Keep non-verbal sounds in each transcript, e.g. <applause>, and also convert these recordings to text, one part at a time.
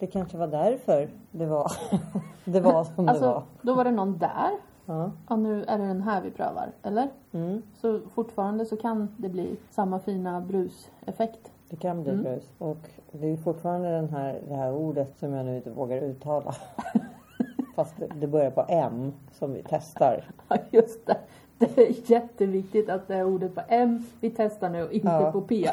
Det kanske var därför det var, <laughs> det var som det var. Alltså, då var det någon där. Ja. Och nu är det den här vi prövar, eller? Mm. Så fortfarande så kan det bli samma fina bruseffekt. Det kan bli Mm. brus. Och det är fortfarande den här, det här ordet som jag nu inte vågar uttala. <laughs> Fast det, börjar på M som vi testar. <laughs> Ja, just det. Det är jätteviktigt att det är ordet på M vi testar nu och inte Ja. på P.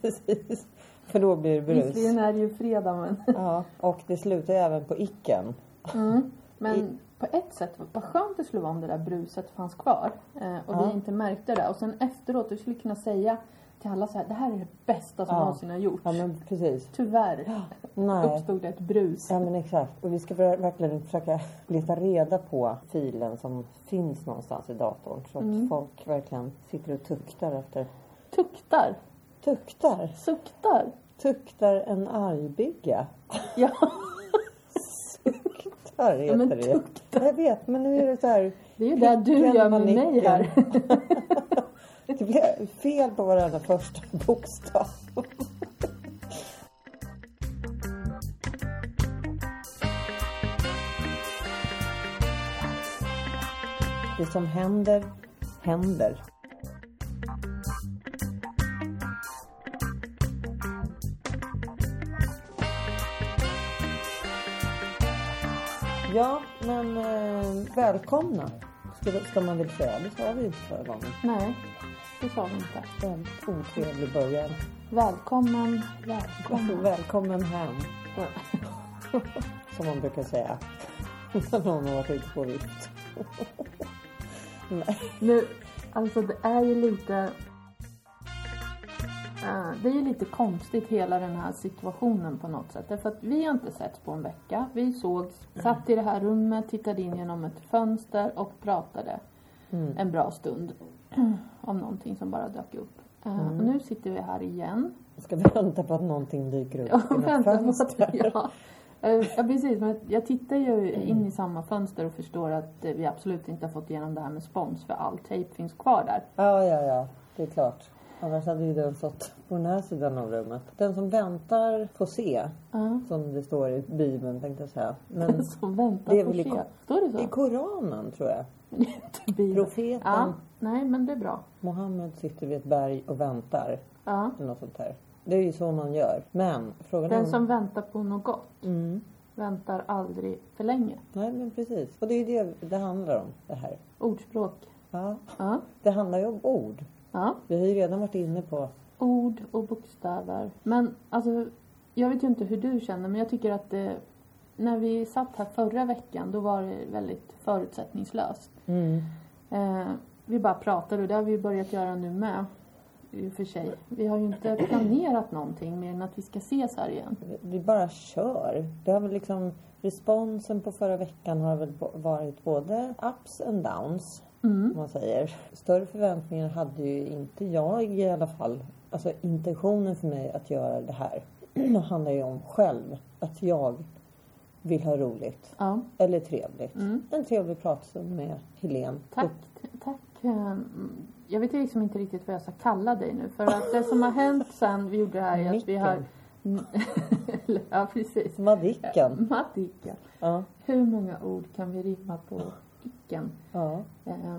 Precis. För då blir det brus. Visserligen är det ju fredag men... Ja, och det slutar ju även på icken. Mm. Men på ett sätt, vad skönt det skulle vara om det där bruset fanns kvar. Eh, och Ja. vi inte märkte det. Och sen efteråt, du skulle kunna säga till alla så här, det här är det bästa som Ja. någonsin har gjorts. Ja, men precis. Tyvärr Nej. uppstod det ett brus. Ja, men exakt. Och vi ska ver- verkligen försöka leta reda på filen som finns någonstans i datorn. Så att Mm. folk verkligen sitter och tuktar efter... Tuktar, Tuktar? suktar. Tuktar en argbigge. Ja, Tuktar heter Ja, men det. tuktar. Jag vet, men nu är det så här... det är ju det du gör med mig här. <laughs> Det blev fel på varenda första bokstav. Det som händer, händer. Välkomna ska, ska man väl säga. Det sa vi inte förra gången. Nej, det sa vi inte. Väldigt otrevlig början. Välkommen, välkommen. Välkommen hem, <laughs> som man brukar säga. När någon har varit ute på vift. Nej. Nu, alltså det är ju lite... det är ju lite konstigt hela den här situationen på något sätt. Därför att vi har inte sett på en vecka. Vi sågs, satt i det här rummet, tittade in genom ett fönster och pratade Mm. en bra stund om någonting som bara dök upp. Eh, Och nu sitter vi här igen. Ska vi vänta på att någonting dyker upp Ja, vänta, <laughs> ja. Eh, ja, precis. Men jag tittar ju in i samma fönster och förstår att eh, vi absolut inte har fått igenom det här med spons för all tejp finns kvar där. Ja, ja, ja. Det är klart. Annars hade ju den stått på den här sidan av rummet. Den som väntar får se. Ja. Som det står i Bibeln tänkte jag säga. Men Som väntar Det är får i se. Står det så? i Koranen tror jag. Profeten Ja, nej men det är bra. Mohammed sitter vid ett berg och väntar. Ja. Eller något sånt där. Det är ju så man gör. Men frågan Den om... som väntar på något gott Mm. väntar aldrig för länge. Nej men precis. Och det är ju det det handlar om det här. Ordspråk. Ja. Ja. Det handlar ju om ord. Ja. Vi har ju redan varit inne på... Ord och bokstäver. Men alltså, jag vet ju inte hur du känner men jag tycker att det, när vi satt här förra veckan då var det väldigt förutsättningslöst. Mm. Eh, vi bara pratade och det har vi börjat göra nu med. I och för sig. Vi har ju inte planerat någonting mer än att vi ska ses här igen. Vi bara kör. Det har väl liksom... Responsen på förra veckan har väl varit både ups and downs. Mm. Man säger. Större förväntningar hade ju inte jag i alla fall. Alltså intentionen för mig att göra det här <clears throat> handlar ju om själv. Att jag vill ha roligt. Ja, Eller trevligt. Mm. En trevlig pratstund med Helene. tack. tack. eh, Jag vet liksom inte riktigt vad jag ska kalla dig nu. För att det som har hänt sen vi gjorde det här är att vi har... <laughs> ja, precis. Madicken. Madicken. Ja. Hur många ord kan vi rimma på icken? ja.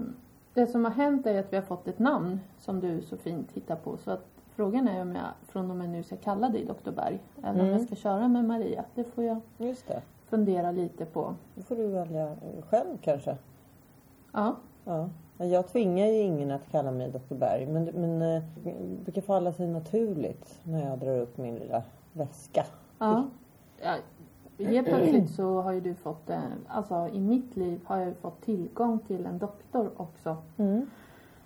Det som har hänt är att vi har fått ett namn som du så fint hittar på. Så att frågan är om jag från och med nu ska kalla dig Dr. Berg. Eller om jag ska köra med Maria. Det får jag Just det. fundera lite på. Det får du välja själv kanske. Ja, Ja. Jag tvingar ju ingen att kalla mig Dr. Berg. Men, men det brukar falla sig naturligt när jag drar upp min lilla väska. ja. ja. Helt plötsligt så har ju du fått, eh, alltså i mitt liv har jag fått tillgång till en doktor också. Mm.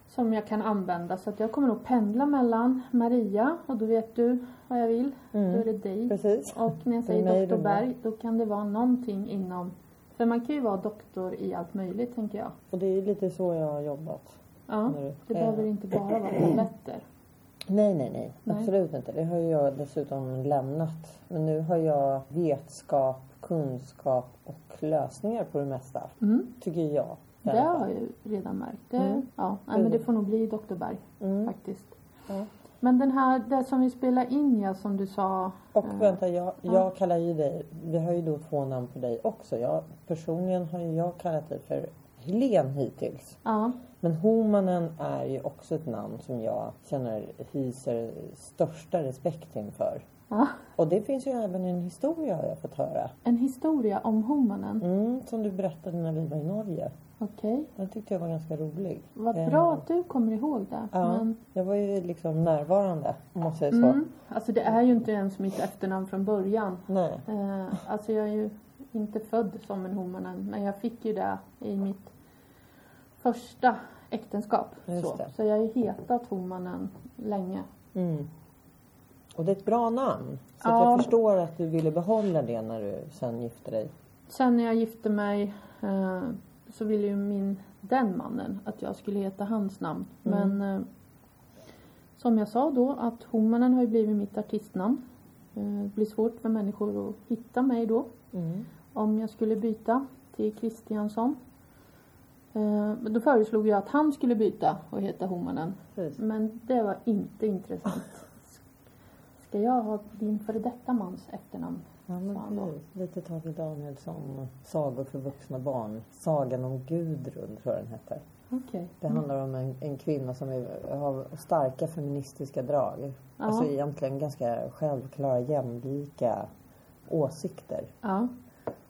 Som jag kan använda. Så att jag kommer nog pendla mellan Maria och då vet du vad jag vill. Då är det dig. Precis. Och när jag säger doktor. Berg, då kan det vara någonting inom... För man kan ju vara doktor i allt möjligt, tänker jag. Och det är lite så jag har jobbat. Ja, det Eh, behöver inte bara vara tabletter. Nej, nej, nej. Nej. Absolut inte. Det har jag dessutom lämnat. Men nu har jag vetskap, kunskap och lösningar på det mesta. Mm, Tycker jag. det har jag ju redan märkt. Det, Mm. Ja, nej, men det får nog bli doktor Berg, Mm. faktiskt. Ja. Men den här, det som vi spelar in ja, som du sa. Och eh, vänta, jag, ja. jag kallar ju dig, vi har ju då två namn på dig också. Jag, personligen har ju jag kallat dig för Helen hittills. Ja, Men Homanen är ju också ett namn som jag känner hyser största respekt inför. ja. Och det finns ju även en historia har jag fått höra. En historia om Homanen. Mm, som du berättade när vi var i Norge. Okej. Den tyckte jag var ganska rolig. Vad Eh, bra att du kommer ihåg det. Ja, Men, jag var ju liksom närvarande om man säger så. mm, alltså det är ju inte ens mitt efternamn från början. Nej. Eh, alltså jag är ju inte född som en Homanen. Men jag fick ju det i mitt första äktenskap. Så, så jag har hetat Homanen länge. Mm. Och det är ett bra namn. Så Ja. jag förstår att du ville behålla det när du sen gifte dig. Sen när jag gifte mig eh, så ville ju min, den mannen att jag skulle heta hans namn. Mm. Men eh, som jag sa då att Homanen har ju blivit mitt artistnamn. Eh, det blir svårt för människor att hitta mig då. Mm. Om jag skulle byta till Kristiansson. Eh, men då föreslog jag att han skulle byta och heta Homanen. Precis. Men det var inte intressant. Ska jag ha din före detta mans efternamn? Ja, men. Lite Tage Danielsson, Sagor för vuxna barn. Sagan om Gudrun tror jag den heter. Okej. Det handlar om en, en kvinna som är, har starka feministiska drag. Ja. Alltså egentligen ganska självklara jämlika åsikter. Ja.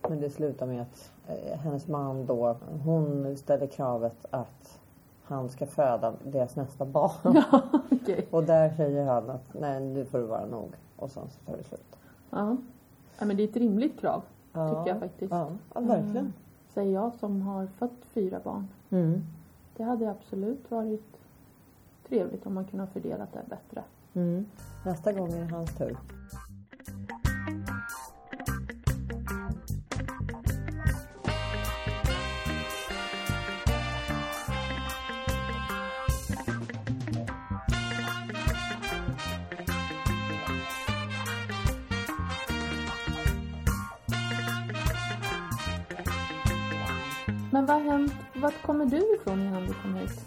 Men det slutar med att eh, hennes man då, hon ställer kravet att han ska föda deras nästa barn. <laughs> Okej. Och där säger han att nej nu får det vara nog. Och sen så tar det slut. Ja. ja. men det är ett rimligt krav. Ja. Tycker jag faktiskt. Ja, ja verkligen. Mm. Säger jag som har fött fyra barn. Mm. Det hade absolut varit trevligt om man kunde ha fördelat det bättre. Mm. Nästa gång är det hans tur. Kommer du ifrån innan du kom hit?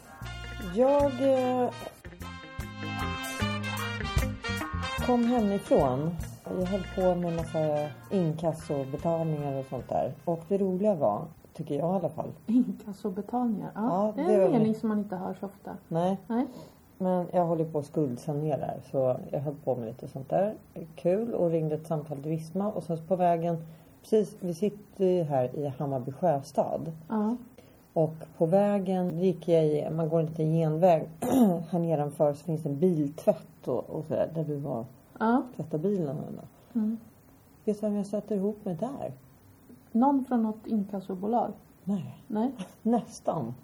Jag eh, kom hemifrån. Jag höll på med massa inkassobetalningar och sånt där. Och det roliga var, tycker jag i alla fall. Inkassobetalningar. Ja, Ja, det är en mening som man inte hör så ofta. Nej, Nej. men jag håller på att skuldsanera. Så jag höll på med lite sånt där. Kul. Och ringde ett samtal till Visma. Och sen på vägen, precis, vi sitter ju här i Hammarby sjöstad. Ja. Och på vägen gick jag i, man går en liten genväg. <clears throat> här nedanför så finns det en biltvätt och, och sådär. Där du var Ja. tvätta bilen. Mm. Vet du vem jag stöter ihop med där? Någon från något inkassobolag? Nej, Nej. <laughs> nästan.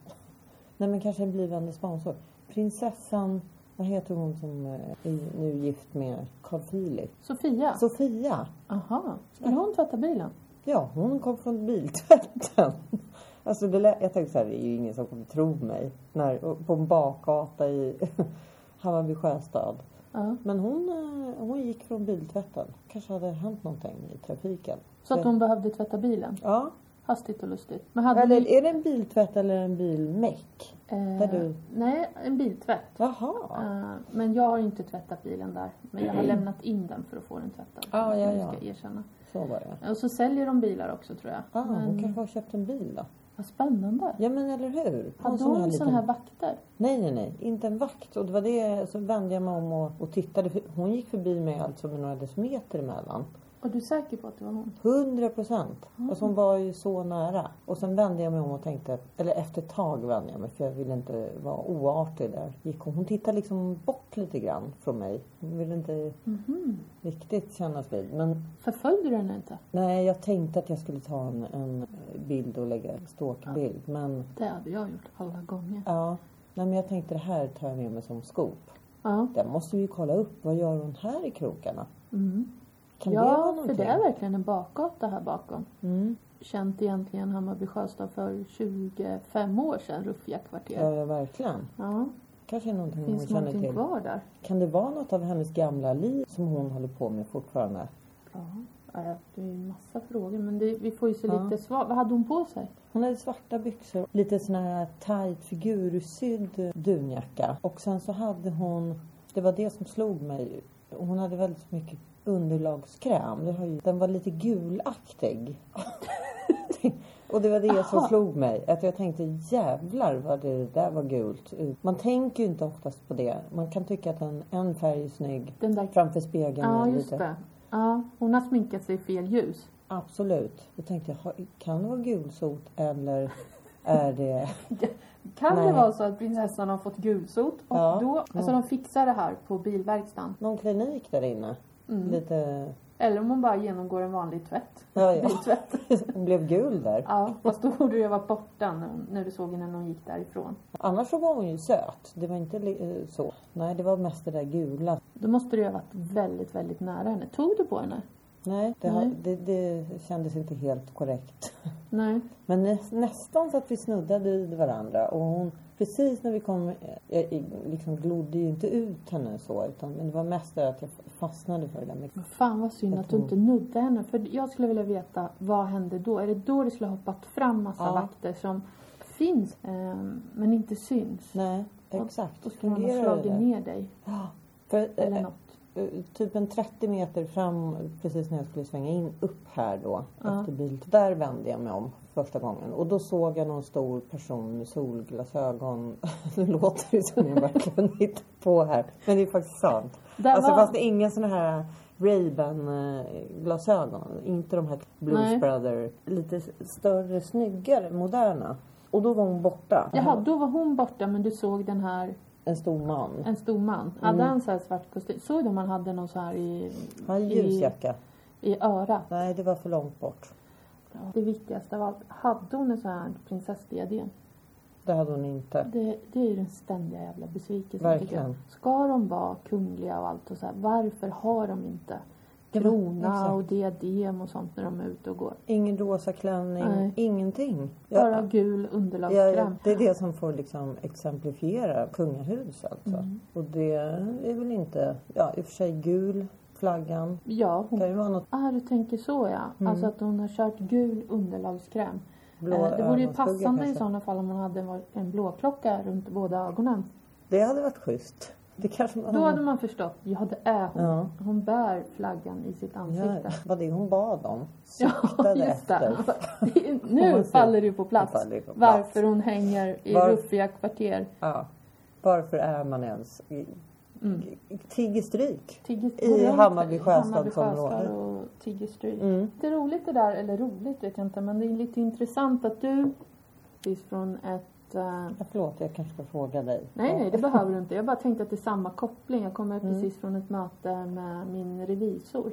Nej men kanske en blivande sponsor. Prinsessan, vad heter hon som eh, är nu gift med Carl Philip? Sofia? Sofia. Aha. Skulle hon tvätta bilen? Ja, hon kom från biltvätten. <laughs> Alltså det jag tänkte så här, det är ju ingen som kommer tro mig. När, på en bakgata i <laughs> Hammarby sjöstad. Ja. Men hon, eh, hon gick från biltvätten. Kanske hade hänt någonting i trafiken. Så att hon behövde tvätta bilen? Ja. Hastigt och lustigt. Men hade Eller ni... är det en biltvätt eller en bilmäck? Eh, du- Nej, en biltvätt. Jaha. Eh, men jag har inte tvättat bilen där. Men jag har lämnat in den för att få den tvättad. Ja, ja, ja. ska erkänna. Så var det. Och så säljer de bilar också tror jag. Ah, hon men, kanske har köpt en bil då? Vad spännande. Ja men eller hur? Hade sån hon sådana liten- här vakter? Nej nej nej, inte en vakt. Och det var det så vände jag mig om och, och tittade. Hon gick förbi mig alltså med några decimeter emellan. Var du säker på att det var hon? Hundra procent. Alltså hon var ju så nära. Och sen vände jag mig om och tänkte, eller efter ett tag vände jag mig för jag ville inte vara oartig där. Gick hon, hon tittade liksom bort lite grann från mig. Hon ville inte Mhm. riktigt kännas vid. Men Förföljde du henne inte? nej, jag tänkte att jag skulle ta en, en bild och lägga en stalkbild. Men Det hade jag gjort alla gånger. ja, nej, men jag tänkte det här tar jag med mig som scoop. Ja. Där måste vi ju kolla upp. Vad gör hon här i krokarna? Mm. Kan det Ja, någonting? för det är verkligen en bakgata här bakom. Mm. Känt egentligen Hammarby Sjöstad för 25 år sedan, ruffiga kvarter. Ja, verkligen. Ja, Kanske är någonting finns hon känner någonting till. kvar där? Kan det vara något av hennes gamla liv som hon håller på med fortfarande? Ja, det är ju massa frågor men det, vi får ju se Ja. lite svar. Vad hade hon på sig? Hon hade svarta byxor, lite sån här tight figursydd dunjacka. Och sen så hade hon Det var det som slog mig. Hon hade väldigt mycket underlagskräm. Det har ju, den var lite gulaktig. <laughs> Och det var det som Aha. slog mig. Att jag tänkte jävlar vad det där var gult. Man tänker ju inte oftast på det. Man kan tycka att en, en färg är snygg Den där... framför spegeln. Ja, just lite. det. Ja, hon har sminkat sig i fel ljus. Absolut. Då tänkte jag, kan det vara gulsot eller är det... <laughs> Kan det Nej. vara så att prinsessan har fått gulsot och Ja. då, alltså Mm. de fixar det här på bilverkstaden. Någon klinik där inne? Mm. Lite... Eller om hon bara genomgår en vanlig tvätt. Ja, ja. Biltvätt. <laughs> Hon blev gul där. Ja, fast då borde ha varit borta när, när du såg henne när hon gick därifrån. Annars så var hon ju söt. Det var inte eh, så. Nej, det var mest det där gula. Då måste du ha varit väldigt, väldigt nära henne. Tog du på henne? Nej, det, Nej. Det, det kändes inte helt korrekt. <laughs> Nej. Men nä, nästan så att vi snuddade vid varandra. Och hon, precis när vi kom, eh, jag liksom glodde ju inte ut henne så. Utan, men det var mest det att jag fastnade för det där med fan vad synd att du inte nuddade henne. För jag skulle vilja veta, vad hände då? Är det då det skulle ha hoppat fram massa Ja. vakter som finns ehm, men inte syns? Nej, exakt. Då skulle man ha slagit ner dig. Ja, För, Eller eh, något. Eh, typ en 30 meter fram, precis när jag skulle svänga in upp här då, Ja. efter bil. Där vände jag mig om första gången. Och då såg jag någon stor person med solglasögon. <laughs> Nu låter det som jag verkligen <laughs> hittar på här. Men det är faktiskt sant. Där alltså var- fast det är inga såna här Ray-Ban eh, glasögon. Inte de här Blues Nej. Brother. Lite större, snyggare, moderna. Och då var hon borta. Jaha, då var hon borta men du såg den här, En stor man. en stor man. Hade han så här svart kostym? Såg du om han hade någon så här i, Han hade i, ljusjacka. i örat? Nej, det var för långt bort. Ja. Det viktigaste av allt, hade hon en sån här prinsessdiadem? Det hade hon inte. Det, det är ju den ständiga jävla besvikelsen. Verkligen. Ska de vara kungliga och allt och så här, varför har de inte krona och diadem och sånt när de är ute och går? Ingen rosa klänning, Nej. ingenting. Bara Ja, gul underlagskräm. ja, det är det som får liksom exemplifiera kungahus alltså. Mm. Och det är väl inte, ja i och för sig gul, flaggan. Ja, hon... Kan ju vara något Ah, du tänker så ja. Mm. Alltså att hon har kört gul underlagskräm. blå Eh, det vore ju passande i kanske. sådana fall om hon hade en- en blåklocka runt båda ögonen. Det hade varit schysst. Det kanske man... Då hade man förstått, ja det är hon. Ja. Hon bär flaggan i sitt Ja, ansikte. vad det hon bad om. <laughs> Ja, Siktade just det. efter. Är- <laughs> Får Nu faller det på plats. På plats. Varför hon hänger i Var- ruffiga kvarter. Ja. Varför är man ens... Mm. Tigger stryk. I Hammarby i sjöstadsområde. Hammarby sjöstad och tigger stryk. Mm. Det är roligt det där, eller roligt vet jag inte, men det är lite intressant att du precis från ett... eh, Ja, förlåt, jag kanske ska fråga dig. nej, nej, det <laughs> behöver du inte. Jag bara tänkte att det är samma koppling. Jag kommer Mm. precis från ett möte med min revisor. Eh,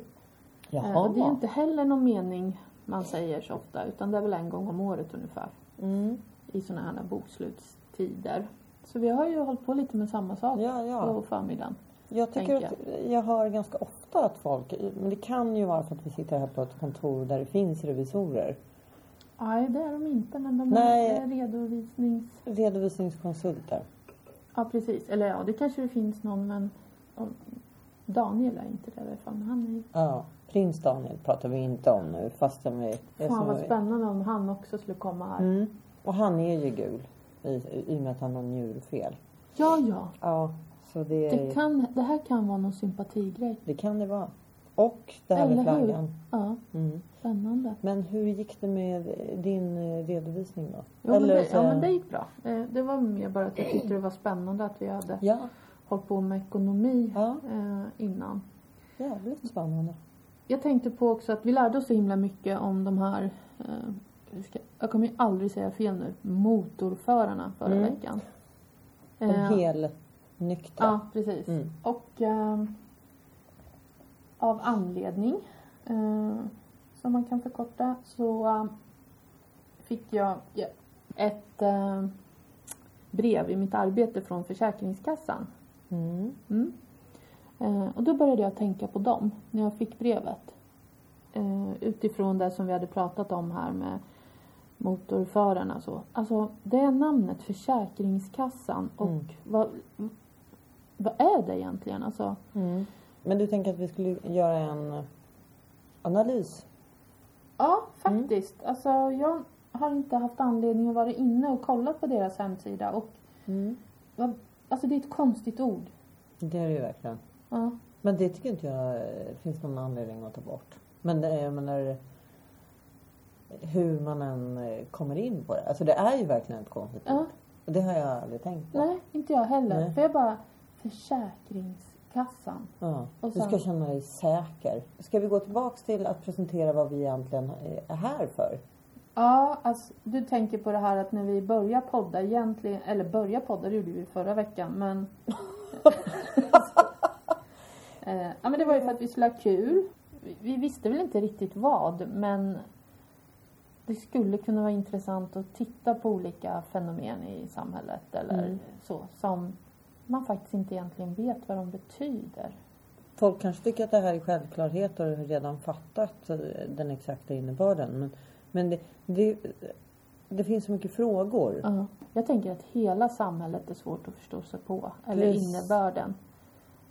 Jaha. och det är ju inte heller någon mening man säger så ofta, utan det är väl en gång om året ungefär. Mm. I sådana här bokslutstider. Så vi har ju hållit på lite med samma sak Ja, ja. på förmiddagen. Jag tycker tänker att jag hör ganska ofta att folk, men det kan ju vara för att vi sitter här på ett kontor där det finns revisorer. Nej, det är de inte, men de Nej. är redovisnings... Redovisningskonsulter. Ja, precis. Eller ja, det kanske det finns någon, men Daniel är inte det i alla fall. Han är. Ja, prins Daniel pratar vi inte om nu fastän vi... Fan vad vi- spännande om han också skulle komma här. Mm. Och han är ju gul i, i och med att han har njurfel. Ja, ja. Ja, så det, är, Det, kan, det här kan vara någon sympatigrej. det kan det vara. Och det här med Eller flaggan. Ja, Mm. spännande. Men hur gick det med din eh, redovisning då? Jo, men det, så- ja, men det gick bra. Det var mer bara att jag tyckte det var spännande att vi hade Ja, hållit på med ekonomi Ja. eh, innan. jävligt spännande. Jag tänkte på också att vi lärde oss så himla mycket om de här, eh, jag kommer ju aldrig säga fel nu, motorförarna förra Mm. veckan. De helnyktra. Ja, precis. Mm. Och av anledning, eh, som man kan förkorta, så eh, fick jag ja, ett eh, brev i mitt arbete från Försäkringskassan. Mm. Mm. Och då började jag tänka på dem när jag fick brevet. Utifrån det som vi hade pratat om här med motorförarna. Så. Alltså det namnet Försäkringskassan och Mm. vad, vad är det egentligen? Alltså, Mm. Men du tänker att vi skulle göra en eh, analys? ja, faktiskt. Alltså, jag har inte haft anledning att vara inne och kolla på deras hemsida. Och, Mm. alltså det är ett konstigt ord. Det är det ju verkligen. Ja. Men det tycker inte jag eh, finns någon anledning att ta bort. Men det, jag menar hur man än eh, kommer in på det. Alltså det är ju verkligen ett konstigt Ja. ord. Och det har jag aldrig tänkt på. Nej, inte jag heller. Nej. För jag bara, Försäkringskassan. Ja. Och Du sen- ska känna dig säker. Ska vi gå tillbaks till att presentera vad vi egentligen är här för? Ja, alltså du tänker på det här att när vi börjar podda egentligen, eller börja podda det gjorde vi förra veckan men <laughs> eh, Ja men det var ju för att vi skulle ha kul. Vi, vi visste väl inte riktigt vad men det skulle kunna vara intressant att titta på olika fenomen i samhället eller Mm. så som man faktiskt inte egentligen vet vad de betyder. Folk kanske tycker att det här är självklarhet och har redan fattat eh, den exakta innebörden. Men, men det, det, det finns så mycket frågor. Ja. Jag tänker att hela samhället är svårt att förstå sig på. Eller Plus- innebörden.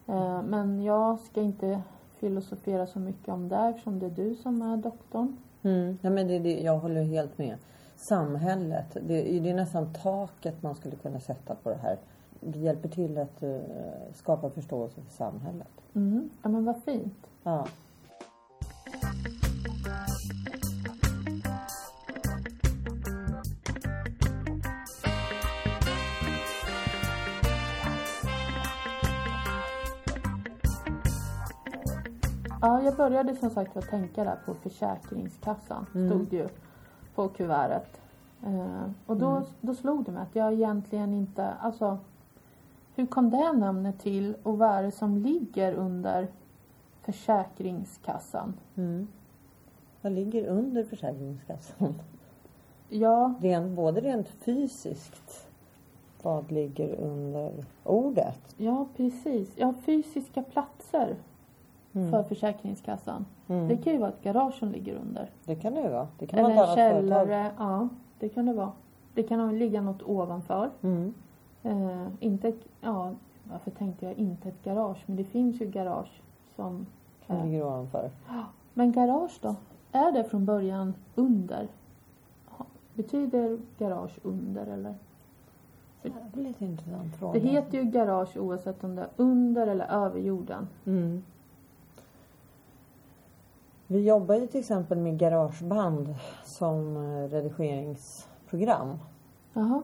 Eh, Men jag ska inte filosofera så mycket om det eftersom det är du som är doktorn. Mm. Ja, men det, det, jag håller helt med. Samhället, det, det är nästan taket man skulle kunna sätta på det här. Det hjälper till att eh, skapa förståelse för samhället. Mm. Ja men vad fint. Ja. Ja, jag började som sagt att tänka där på Försäkringskassan. Mm. Stod ju på kuvertet. Eh, och då, Mm. då slog det mig att jag egentligen inte, alltså hur kom det namnet till och vad är det som ligger under Försäkringskassan? Mm. Vad ligger under Försäkringskassan? Ja, Rent, både rent fysiskt. Vad ligger under ordet? ja precis. Ja, fysiska platser Mm. för Försäkringskassan. Mm. Det kan ju vara ett garage som ligger under. Det kan det ju vara. Det kan Eller vara en företag. källare. Ja, det kan det vara. Det kan ligga något ovanför. Mm. Eh, inte ja, varför tänkte jag inte ett garage? Men det finns ju garage som... Som eh, ligger ovanför. Men garage då? Är det från början under? Betyder garage under eller? Det är lite intressant fråga. Det heter ju garage oavsett om det är under eller över jorden. Mm. Vi jobbar ju till exempel med garageband som eh, redigeringsprogram. Jaha.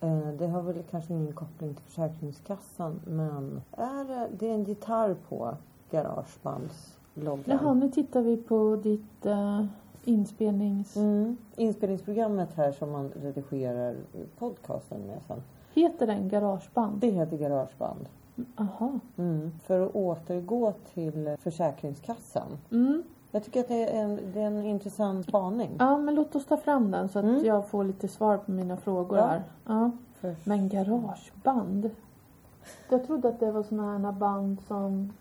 Eh, Det har väl kanske ingen koppling till Försäkringskassan men är det, är en gitarr på garagebandsloggan. Jaha, nu tittar vi på ditt eh, inspelnings... Mm. Inspelningsprogrammet här som man redigerar podcasten med sen. Heter den garageband? Det heter garageband. Jaha. Mm. För att återgå till Försäkringskassan. Mm. Jag tycker att det är en, det är en intressant spaning. Ja, men låt oss ta fram den så att Mm. jag får lite svar på mina frågor Ja. här. Ja. Men garageband? Jag trodde att det var såna här band som,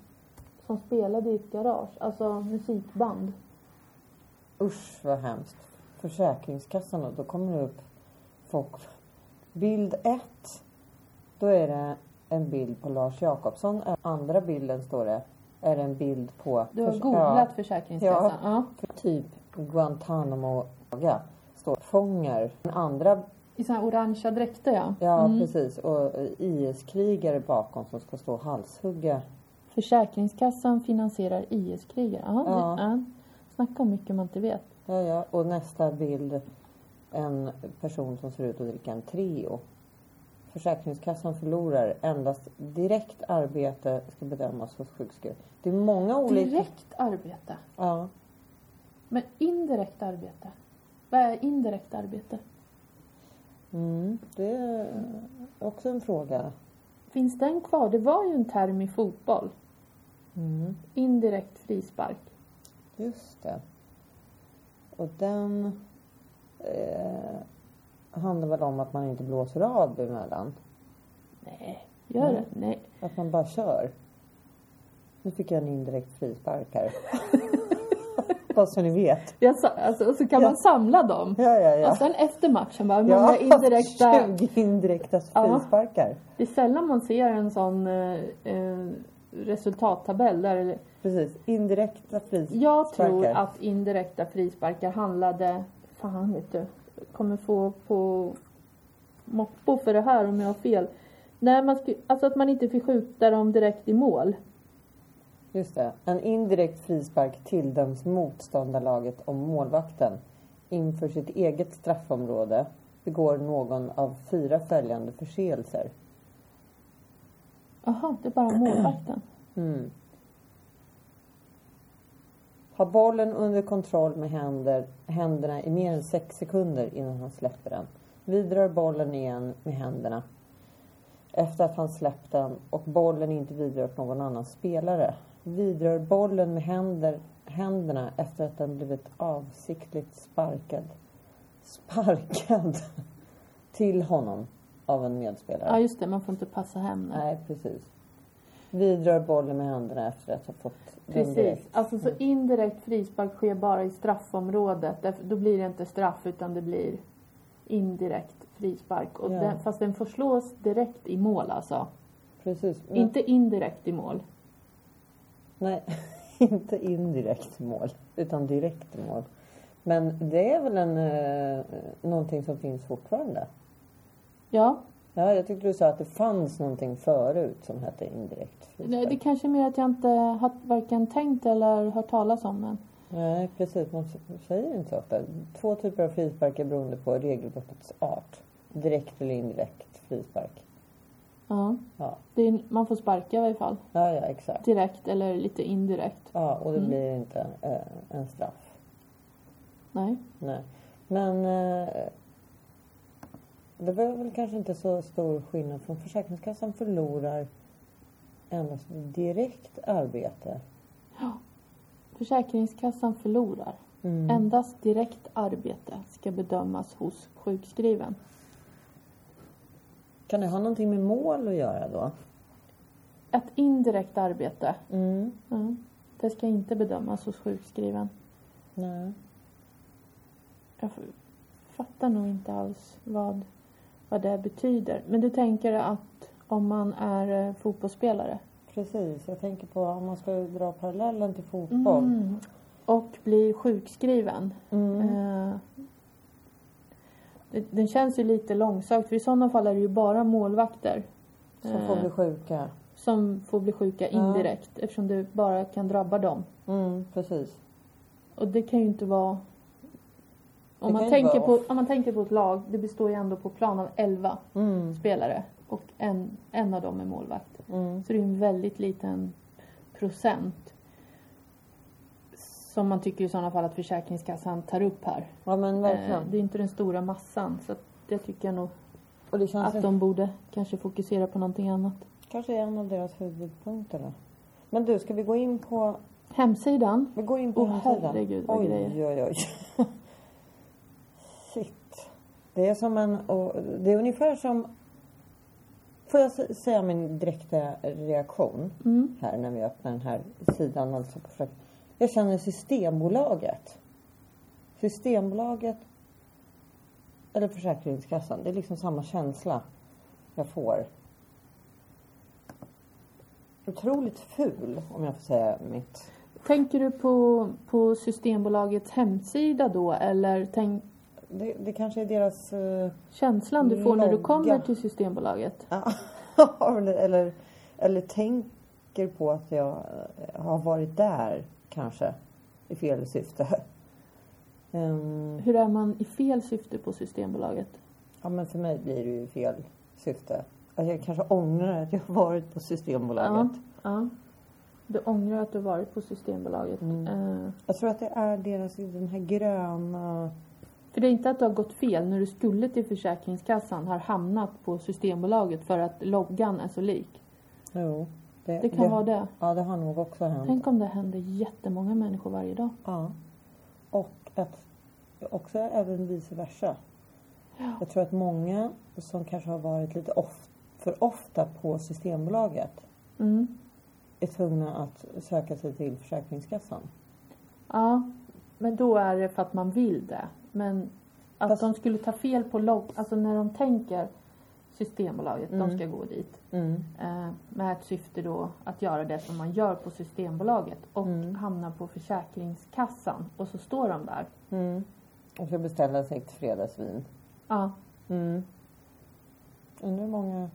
som spelade i ett garage. Alltså musikband. Usch vad hemskt. Försäkringskassan då, då kommer det upp folk. Bild ett. Då är det en bild på Lars Jakobsson. Andra bilden står det. Är en bild på. Du har förs- googlat Ja, Försäkringskassan? Ja. för typ Guantanamo. Ja, står fångar. Den andra, I såna här orangea dräkter ja. ja Mm. precis. Och IS-krigare bakom som ska stå och halshugga. Försäkringskassan finansierar IS-krigare. Ja. Ja. det- ja. Snacka om mycket man inte vet. Ja, ja. Och nästa bild. En person som ser ut att dricka en Treo. Försäkringskassan förlorar. Endast direkt arbete ska bedömas hos sjukskriven. Det är många olika... Direkt arbete. Ja. Men indirekt arbete. Vad är indirekt arbete? Mm, det är också en fråga. Finns den kvar? Det var ju en term i fotboll. Mm, Indirekt frispark. just det. Och den eh, handlar väl om att man inte blåser av emellan. Nej, gör det? Nej. Att man bara kör. Nu fick jag en indirekt frispark här. <laughs> Bara så ni vet. Jag sa, alltså, och så kan Ja. man samla dem. Ja, ja, ja. Och sen efter matchen bara, hur Ja, många indirekta... 20 indirekta Ja. frisparkar. Det är sällan man ser en sån eh, eh, resultattabell där Precis, indirekta frisparkar. jag tror att indirekta frisparkar handlade, fan vet du, kommer få på moppo för det här om jag har fel. Nej, man sku, alltså att man inte fick skjuta dem direkt i mål. Just det. En indirekt frispark tilldöms motståndarlaget om målvakten inför sitt eget straffområde begår någon av fyra följande förseelser. Jaha, det är bara målvakten. Mm. Har bollen under kontroll med händer, händerna i mer än sex sekunder innan han släpper den. Vidrör bollen igen med händerna efter att han släppt den och bollen inte vidrört någon annan spelare. Vidrör bollen med händer, händerna efter att den blivit avsiktligt sparkad. Sparkad till honom av en medspelare. Ja, just det. Man får inte passa hem. Nej, precis. Vidrör bollen med händerna efter att ha fått Precis. direkt. Alltså så indirekt frispark sker bara i straffområdet. Då blir det inte straff utan det blir indirekt frispark. Och Ja. den, fast den får slås direkt i mål alltså. Precis. Men, Inte indirekt i mål. Nej, <laughs> inte indirekt mål, utan direkt mål. Men det är väl en, eh, någonting som finns fortfarande? Ja, Ja, jag tyckte du sa att det fanns någonting förut som hette indirekt frispark. det, det kanske är mer att jag inte har varken tänkt eller hört talas om den. Nej, precis. Man säger inte så ofta. Två typer av frisparkar beroende på regelbrottets art. Direkt eller indirekt frispark. Ja. Ja, är, man får sparka i varje fall. ja, ja exakt. Direkt eller lite indirekt. Ja, och det Mm. blir inte eh, en straff. Nej. Nej. Men eh, det var väl kanske inte så stor skillnad från Försäkringskassan förlorar endast direkt arbete. Försäkringskassan förlorar. Mm. Endast direkt arbete ska bedömas hos sjukskriven. Kan det ha någonting med mål att göra då? Ett indirekt arbete, Mm. ja, det ska inte bedömas hos sjukskriven. Nej. Jag fattar nog inte alls vad, vad det betyder. Men du tänker att om man är eh, fotbollsspelare Precis, jag tänker på om man ska dra parallellen till fotboll. mm. och blir sjukskriven. Mm. Eh, det, den känns ju lite långsökt för i sådana fall är det ju bara målvakter Som får eh, bli sjuka. som får bli sjuka Ja. indirekt eftersom det bara kan drabba dem. Mm, precis. Och det kan ju inte vara... Om man, tänker på, om man tänker på ett lag, det består ju ändå på plan av 11 Mm. spelare och en, en av dem är målvakt. Mm. Så det är en väldigt liten procent som man tycker i sådana fall att Försäkringskassan tar upp här. Ja men verkligen. Eh, det är inte den stora massan så det tycker jag nog och det känns att de borde kanske fokusera på någonting annat. kanske är en av deras huvudpunkter då. Men du, ska vi gå in på Hemsidan. Vi går in på Åh, hemsidan. herregud, oj, grejer. oj, oj. Det är som. Och det är ungefär som... Får jag säga min direkta reaktion Mm. här när vi öppnar den här sidan? Alltså på. Jag känner Systembolaget. Systembolaget eller Försäkringskassan. Det är liksom samma känsla jag får. Otroligt ful, om jag får säga mitt. Tänker du på, på Systembolagets hemsida då eller tänk, Det, det kanske är deras... eh, känslan du får när du Logga. kommer till Systembolaget? Ja, <laughs> eller, eller, eller tänker på att jag eh, har varit där kanske i fel syfte. <laughs> Ehm, Hur är man i fel syfte på Systembolaget? ja, men för mig blir det ju fel syfte. Alltså jag kanske ångrar att jag har varit på Systembolaget. Ja. Du ångrar att du varit på Systembolaget. Mm. Eh, Jag tror att det är deras, den här gröna... för det är inte att du har gått fel när du skulle till Försäkringskassan har hamnat på Systembolaget för att loggan är så lik. Jo, Det kan vara det. Ja, det har nog också hänt. Tänk om det händer jättemånga människor varje dag. Ja. Och att också även vice versa. Jag tror att många som kanske har varit lite of, för ofta på Systembolaget Mm. är tvungna att söka sig till Försäkringskassan. Ja, men då är det för att man vill det. Men att Fast- de skulle ta fel på logg, alltså när de tänker Systembolaget, Mm. de ska gå dit. Mm. Eh, med ett syfte då att göra det som man gör på Systembolaget och Mm. hamna på Försäkringskassan och så står de där. Mm. Och ska beställa sig ett fredagsvin. Ja, Mm. Undrar hur många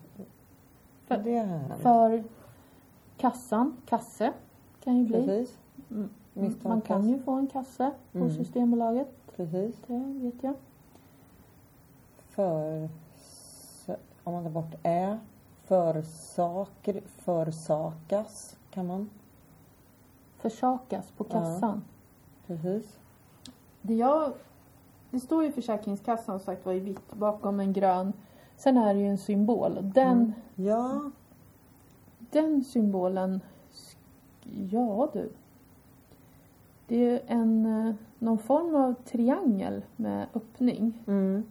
Det är härligt. För kassan, kasse kan ju bli. Precis. Mm. Man kan ju få en kasse på Mm. Systembolaget. Precis. Det vet jag. För... Om man tar bort ä. Försaker, försakas kan man. Försakas på Ja. kassan. Precis. Det, jag, det står ju Försäkringskassan som sagt var i vitt bakom en grön. Sen är det ju en symbol. Den, Mm. Ja. den symbolen, ja du. Det är en, eh, någon form av triangel med öppning. Mm.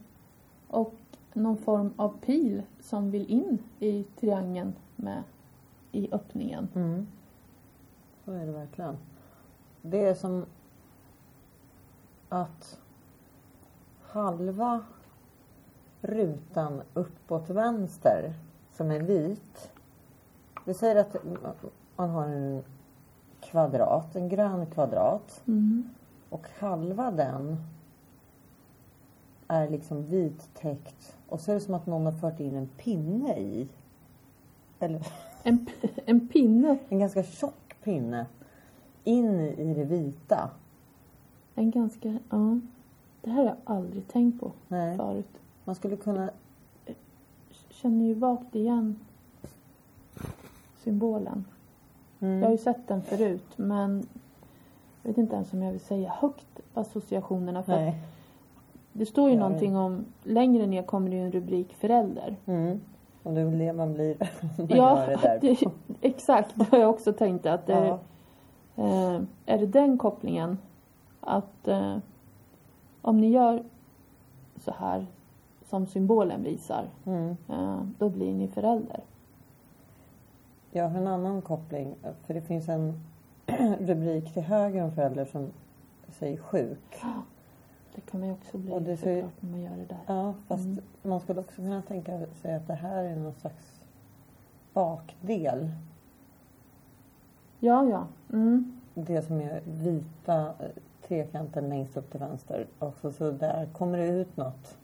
Och någon form av pil som vill in i triangeln med i öppningen. Mm. Så är det verkligen. Det är som att halva rutan uppåt vänster som är vit. Vi säger att man har en kvadrat, en grön kvadrat Mm. och halva den är liksom vittäckt och så är det som att någon har fört in en pinne i. Eller En, en pinne, en ganska tjock pinne in i det vita. en ganska, ja. Det här har jag aldrig tänkt på Nej, förut. man skulle kunna... Känner ju vagt igen symbolen. Jag har ju Mm, sett den förut men jag vet inte ens om jag vill säga högt associationerna. För nej. det står ju Ja, någonting om, längre ner kommer det ju en rubrik förälder. Mm. Och det är det man blir <laughs> man Ja, gör det där <laughs> det, exakt. Det har jag också tänkt att det, Ja. eh, är det den kopplingen att eh, om ni gör så här som symbolen visar, Mm. eh, då blir ni förälder. Jag har en annan koppling. För det finns en <clears throat> rubrik till höger om förälder som säger sjuk. Det kan man ju också bli Och det ser- såklart när man gör det där. Ja, fast Mm. man skulle också kunna tänka sig att det här är någon slags bakdel. Ja, ja. Mm. Det som är vita eh, trekanten längst upp till vänster. Och så, så där kommer det ut något.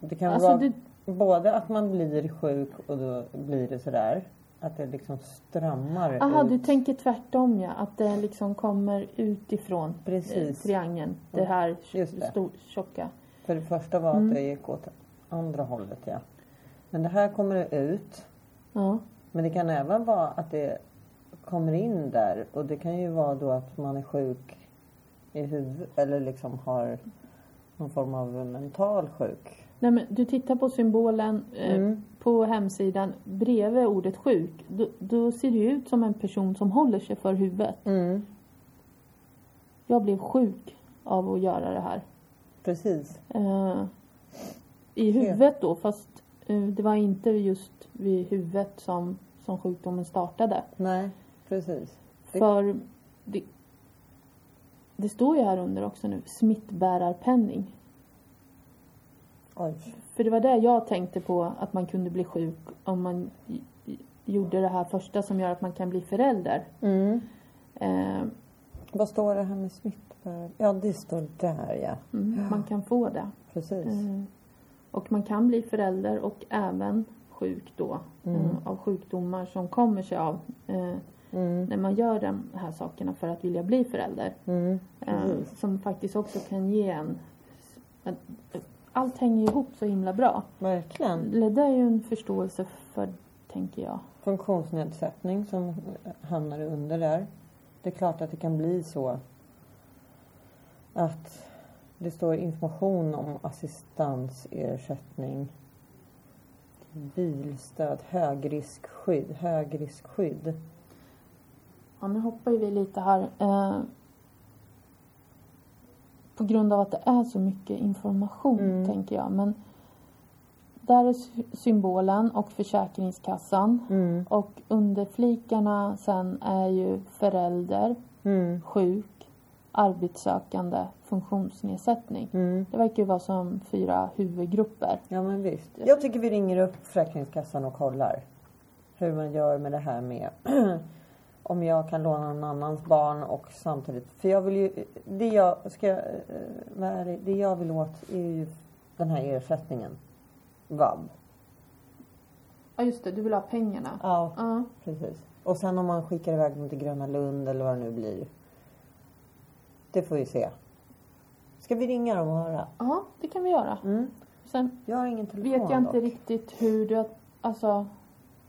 Det kan Alltså vara det, både att man blir sjuk och då blir det sådär. Att det liksom strömmar aha, ut. du tänker tvärtom ja. Att det liksom kommer utifrån eh, Precis. triangeln. Det Mm. här Just det. stor, tjocka. För det första var Mm. att det gick åt andra hållet ja. Men det här kommer ut. Ja. Men det kan även vara att det kommer in där och det kan ju vara då att man är sjuk i huvudet eller liksom har någon form av mental sjuk. Nej, men du tittar på symbolen eh, Mm. på hemsidan bredvid ordet sjuk. Då, då ser det ut som en person som håller sig för huvudet. Mm. Jag blev sjuk av att göra det här. Precis. Eh, I huvudet då, fast eh, det var inte just vid huvudet som, som sjukdomen startade. Nej, precis. För det, det står ju här under också nu, smittbärarpenning. Oj. För det var det jag tänkte på, att man kunde bli sjuk om man gjorde det här första som gör att man kan bli förälder. Mm. Eh, Vad står det här med smittbärare? Ja, det står där ja. mm, man kan få det. Precis. Eh, och man kan bli förälder och även sjuk då. Mm. Eh, av sjukdomar som kommer sig av eh, Mm. när man gör de här sakerna för att vilja bli förälder. Mm. Eh, som faktiskt också kan ge en... en- Allt hänger ihop så himla bra. Verkligen. Det där är ju en förståelse för, tänker jag. funktionsnedsättning som hamnar under där. Det är klart att det kan bli så att det står information om assistansersättning, bilstöd, högriskskydd, högriskskydd. Ja, nu hoppar vi lite här. På grund av att det är så mycket information, Mm. tänker jag. Men där är sy- symbolen och Försäkringskassan. Mm. Och under flikarna sen är ju förälder, Mm. sjuk, arbetssökande, funktionsnedsättning. Mm. Det verkar ju vara som fyra huvudgrupper. Ja men visst. Jag tycker vi ringer upp Försäkringskassan och kollar hur man gör med det här med <clears throat> om jag kan låna någon annans barn och samtidigt. För jag vill ju, det jag ska jag, eh, vara ärlig, det jag vill åt är ju den här ersättningen. VAB. Ja just det, du vill ha pengarna. Ja, Ja. precis. Och sen om man skickar iväg dem till Gröna Lund eller vad det nu blir. Det får vi se. Ska vi ringa dem och höra? Ja, det kan vi göra. Mm. Sen Jag har ingen telefon vet jag inte dock. riktigt hur du... Alltså,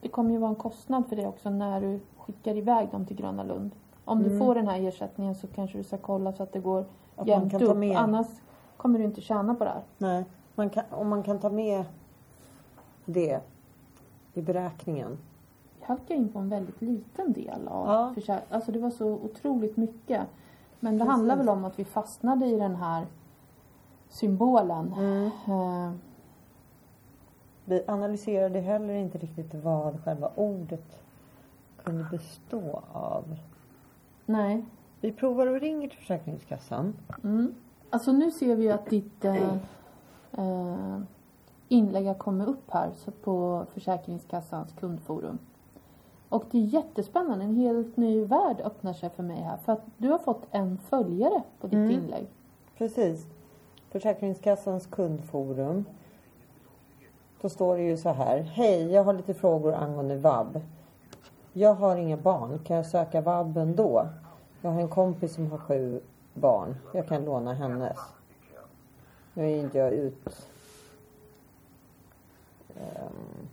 det kommer ju vara en kostnad för det också när du skickar iväg dem till Gröna Lund. Om du Mm. får den här ersättningen så kanske du ska kolla så att det går Att man jämnt kan ta upp. med. Annars kommer du inte tjäna på det här. Nej, man kan, om man kan ta med det i beräkningen. Jag halkade in på en väldigt liten del av Ja. försä- Alltså det var så otroligt mycket. Men det Precis. handlar väl om att vi fastnade i den här symbolen. Mm. Eh, Vi analyserade heller inte riktigt vad själva ordet kunde bestå av. nej. Vi provar och ringer till Försäkringskassan. Mm. Alltså nu ser vi att ditt eh, eh, inlägg har kommit upp här så på Försäkringskassans kundforum. Och det är jättespännande. En helt ny värld öppnar sig för mig här. För att du har fått en följare på ditt Mm. inlägg. Precis. Försäkringskassans kundforum. Då står det ju så här. Hej, jag har lite frågor angående vab. Jag har inga barn. Kan jag söka vab ändå? Jag har en kompis som har sju barn. Jag kan låna hennes. Nu är inte jag ut... Ehm,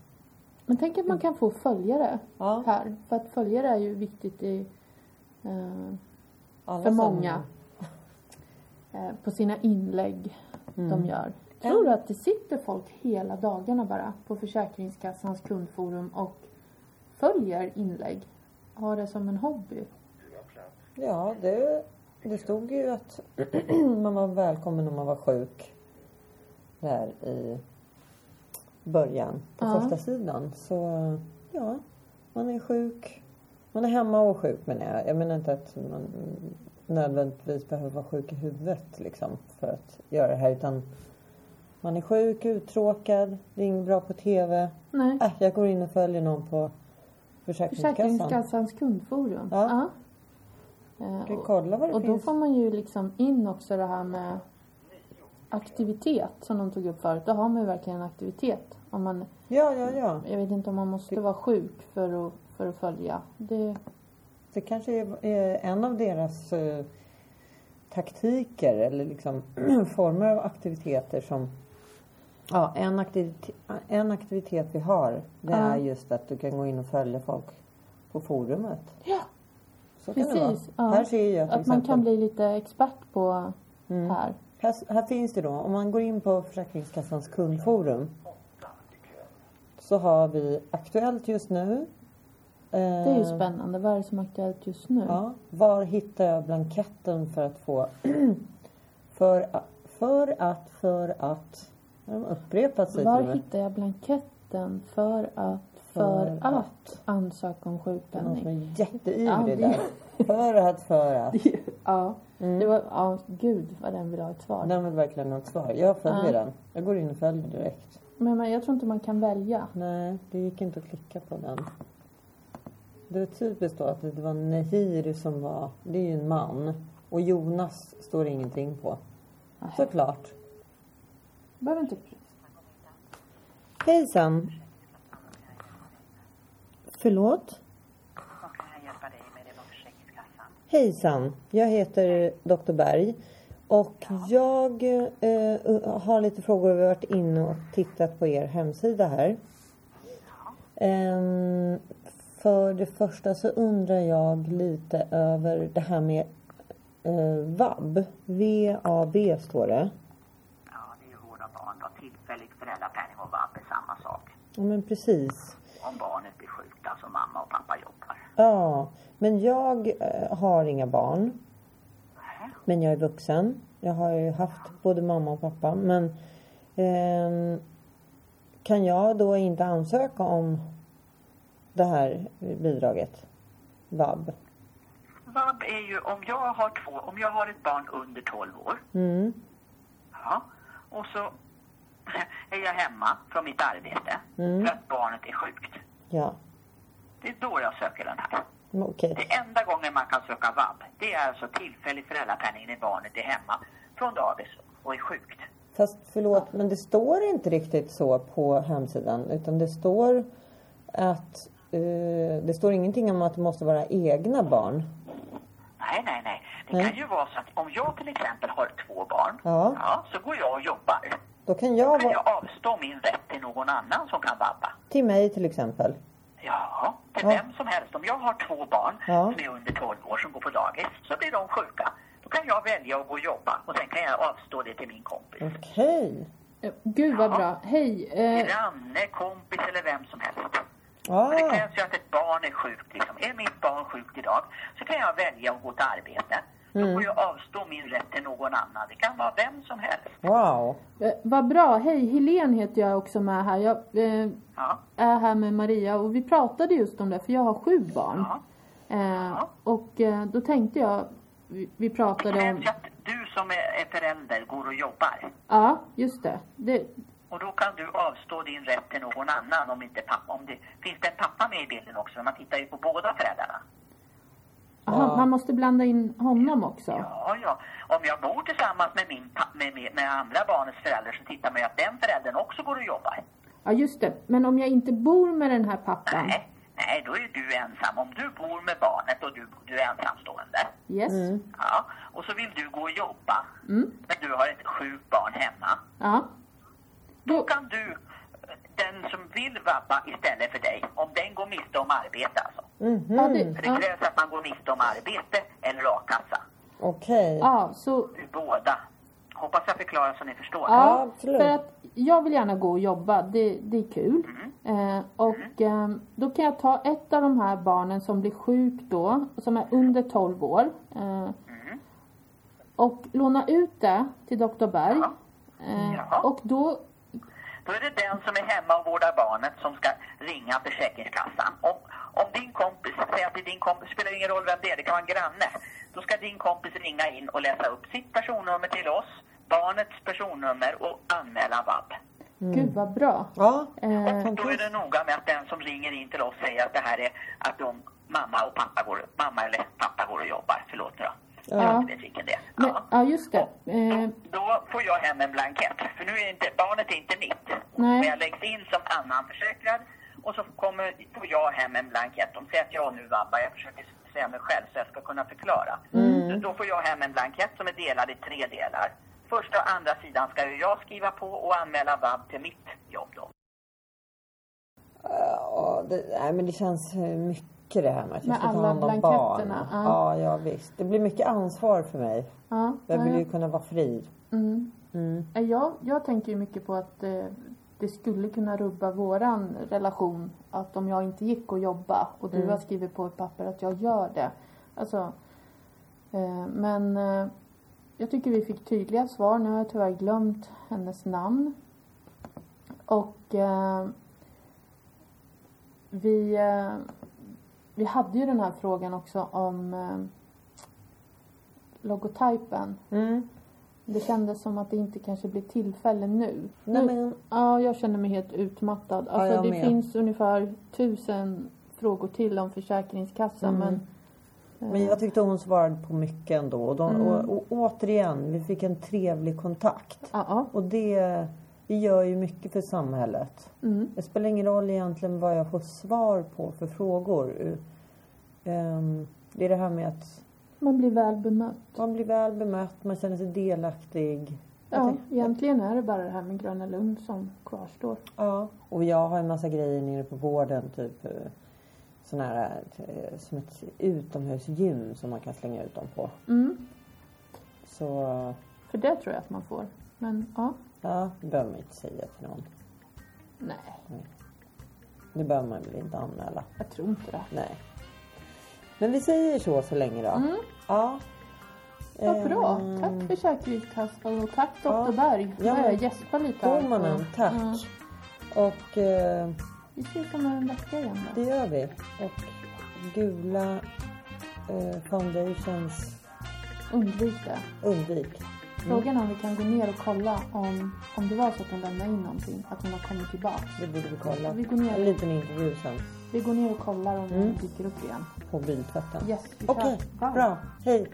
Men tänk att man kan få följare ja, här. För att följare är ju viktigt i, alla för många. Eh, på sina inlägg Mm. de gör. Tror du att det sitter folk hela dagarna bara på Försäkringskassans kundforum och följer inlägg? Har det som en hobby? Ja, det, det stod ju att <clears throat> man var välkommen om man var sjuk. Där i början på Ja. första sidan. Så ja, man är sjuk. Man är hemma och sjuk menar jag. Jag menar inte att man nödvändigtvis behöver vara sjuk i huvudet liksom för att göra det här. Utan man är sjuk, uttråkad, det är inget bra på TV. Nej. Äh, jag går in och följer någon på Försäkringskassan. Försäkringskassans kundforum. Ja. Ska vi och, kolla vad det och då finns? får man ju liksom in också det här med aktivitet som de tog upp förut. Då har man ju verkligen en aktivitet. Om man, Ja, ja, ja. jag vet inte om man måste vara sjuk för att, för att följa. Det, Det kanske är, är en av deras eh, taktiker eller liksom <clears throat> former av aktiviteter som... Ja, en aktivitet, en aktivitet vi har det är just att du kan gå in och följa folk på forumet. ja, Så kan det vara. precis. Ja. Här ser jag till Att man exempel. kan bli lite expert på Mm. här. Här, här finns det då, om man går in på Försäkringskassans kundforum så har vi Aktuellt just nu. Det är ju Eh, spännande. Vad är det som är aktuellt just nu? Ja, var hittar jag blanketten för att få... <clears throat> för, för att, för att... Har de upprepat sig Var hittar jag blanketten för att, För för, att ansöka om är någon som sjukpenning? är jätteivrig Ja, där. För att, för att. <laughs> Ja, Mm. det var, ja, gud vad den vill ha ett svar. Den vill verkligen ha ett svar. Jag följer Ja. den. Jag går in och följer direkt. Men, men jag tror inte man kan välja. Nej, det gick inte att klicka på den. Det var typiskt då att det var Nehir som var... Det är ju en man. Och Jonas står det ingenting på. Nej. Såklart. Behöver inte... Hejsan. Förlåt? Hejsan. Jag heter Dr. Berg. Och jag eh, har lite frågor. Vi har varit inne och tittat på er hemsida här. Ehm, för det första så undrar jag lite över det här med eh, VAB. VAB står det. Ja, det är ju vård av barn då. Tillfällig föräldrapenning och vab är samma sak. Ja men precis. Om barnet blir sjukt, alltså mamma och pappa jobbar. Ja, men jag eh, har inga barn. Men jag är vuxen. Jag har ju haft både mamma och pappa. Men ehm, kan jag då inte ansöka om det här bidraget? VAB. Vab är ju om jag har två, om jag har ett barn under 12 år. Mm. Ja. Och så <laughs> är jag hemma från mitt arbete Mm. för att barnet är sjukt. Ja, Det är då jag söker den här. men okej. Det enda gången man kan söka vab, det är alltså tillfällig föräldrapenning när barnet är hemma från dagis och är sjukt. Fast förlåt, men det står inte riktigt så på hemsidan. Utan det står att eh, det står ingenting om att det måste vara egna barn. Nej, nej, nej. Det Nej. kan ju vara så att om jag till exempel har två barn, Ja. så går jag och jobbar. Då kan Då jag kan vara jag avstå min rätt till någon annan som kan vabba. till mig till exempel. Ja, till Ja. vem som helst. Om jag har två barn Ja. som är under 12 år som går på dagis, så blir de sjuka. Då kan jag välja att gå och jobba och sen kan jag avstå det till min kompis. Okej. Eh, Gud vad Ja. bra. Hej. Eh, Granne, kompis eller vem som helst. Ah, Men det krävs ju att ett barn är sjukt. Liksom. Är mitt barn sjukt idag så kan jag välja att gå till arbete. Då Mm. får jag avstå min rätt till någon annan. Det kan vara vem som helst. wow. eh, vad bra. Hej, Helen heter jag också med här. Jag eh, Ja, är här med Maria och vi pratade just om det för jag har sju barn. ja. Eh, och eh, då tänkte jag, vi, vi pratade om, att du som är är förälder går och jobbar. ja just det. det Och då kan du avstå din rätt till någon annan om inte pappa... Om det, finns det en pappa med i bilden också? Man tittar ju på båda föräldrarna. Aha, Ja. man måste blanda in honom också. Ja, ja. Om jag bor tillsammans med, min, med, med, andra barnets förälder så tittar man ju att den föräldern också går och jobbar. Ja just det. Men om jag inte bor med den här pappan. Nej, nej, då är du ensam. Om du bor med barnet och du, du är ensamstående. Yes. Mm. Ja, och så vill du gå och jobba. Mm. Men du har ett sjukt barn hemma. Ja. Då Då, kan du, den som vill vabba istället för dig, om den går miste om arbete alltså. Mhm. ja, det, För det ja, krävs att man går miste om arbete eller a-kassa. Okej. ja, så båda. Hoppas jag förklarar så ni förstår. Ja, absolut. för att jag vill gärna gå och jobba. Det, det är kul. Eh, och eh, då kan jag ta ett av de här barnen som blir sjuk då, som är under 12 år. Eh, och låna ut det till Dr. Berg. Ja. Eh, Ja. och då, Då är det den som är hemma och vårdar barnet som ska ringa Försäkringskassan. Om, om din kompis, säg att det är din kompis, spelar ingen roll vem det är, det kan vara en granne. Då ska din kompis ringa in och läsa upp sitt personnummer till oss, barnets personnummer och anmäla vab. gud vad bra. Ja, Eh, Då är det noga med att den som ringer in till oss säger att det här är att de, mamma och pappa går, mamma eller pappa går och jobbar. Förlåt nu då. Ja. Jag det är. men, Ja. ja, just det. Eh, Då, då får jag hem en blankett. För nu är inte, barnet är inte mitt. Nej. Men jag läggs in som annan försäkrad och så kommer, får jag hem en blankett. De säger att jag nu vabbar. Jag försöker säga mig själv så jag ska kunna förklara. Så då får jag hem en blankett som är delad i tre delar. Första och andra sidan ska ju jag skriva på och anmäla vab till mitt jobb då. Ja, det, nej, men det känns eh, mycket det här med att jag Med ska ta alla hand om barn. ja. Ja. ja, visst. Det blir mycket ansvar för mig. ja, Jag vill nej. ju kunna vara fri. Mm. Mm. Jag, jag tänker ju mycket på att eh, det skulle kunna rubba våran relation. Att om jag inte gick och jobba och du Mm. har skrivit på ett papper att jag gör det. Alltså, eh, men eh, jag tycker vi fick tydliga svar. Nu har jag tyvärr glömt hennes namn. Och vi, vi hade ju den här frågan också om eh, logotypen. Mm. Det kändes som att det inte kanske blir tillfälle nu. Nej, nu men, Ja, jag känner mig helt utmattad. Alltså jag det med. finns ungefär tusen frågor till om Försäkringskassan Mm. men... eh, men jag tyckte hon svarade på mycket ändå. Och, de, Mm. och, och återigen, vi fick en trevlig kontakt. Ja, ja. Och det, det gör ju mycket för samhället. Mm. Det spelar ingen roll egentligen vad jag får svar på för frågor. Ehm, Det är det här med att Man blir väl bemött. man blir väl bemött, man känner sig delaktig. Ja, egentligen är det bara det här med Gröna Lund som kvarstår. Ja, och jag har en massa grejer nere på gården. Typ eh, sån här eh, som ett utomhusgym som man kan slänga ut dem på. Mm. Så För det tror jag att man får. Men ja, ja, det behöver man inte säga till någon. nej, Det behöver man väl inte anmäla. jag tror inte det. Nej. Men vi säger så så länge då. Mm. Ja. Vad bra. Ehm, Tack Försäkringskassan och tack Dr. Ja. Berg. Ja, men- jag gäspa lite här. Gåmannen, tack. Ja. Och eh, Vi ses om en vecka igen då. det gör vi. Och gula eh, foundations Undvik det. undvik. Frågan är om vi kan gå ner och kolla om, om det var så att hon lämnade in någonting, att hon har kommit tillbaka. Det borde vi kolla. Vi går ner. En liten intervju sen Vi går ner och kollar om Mm. hon dyker upp igen. på biltvätten. Yes. Okej, Bra. bra. Hej.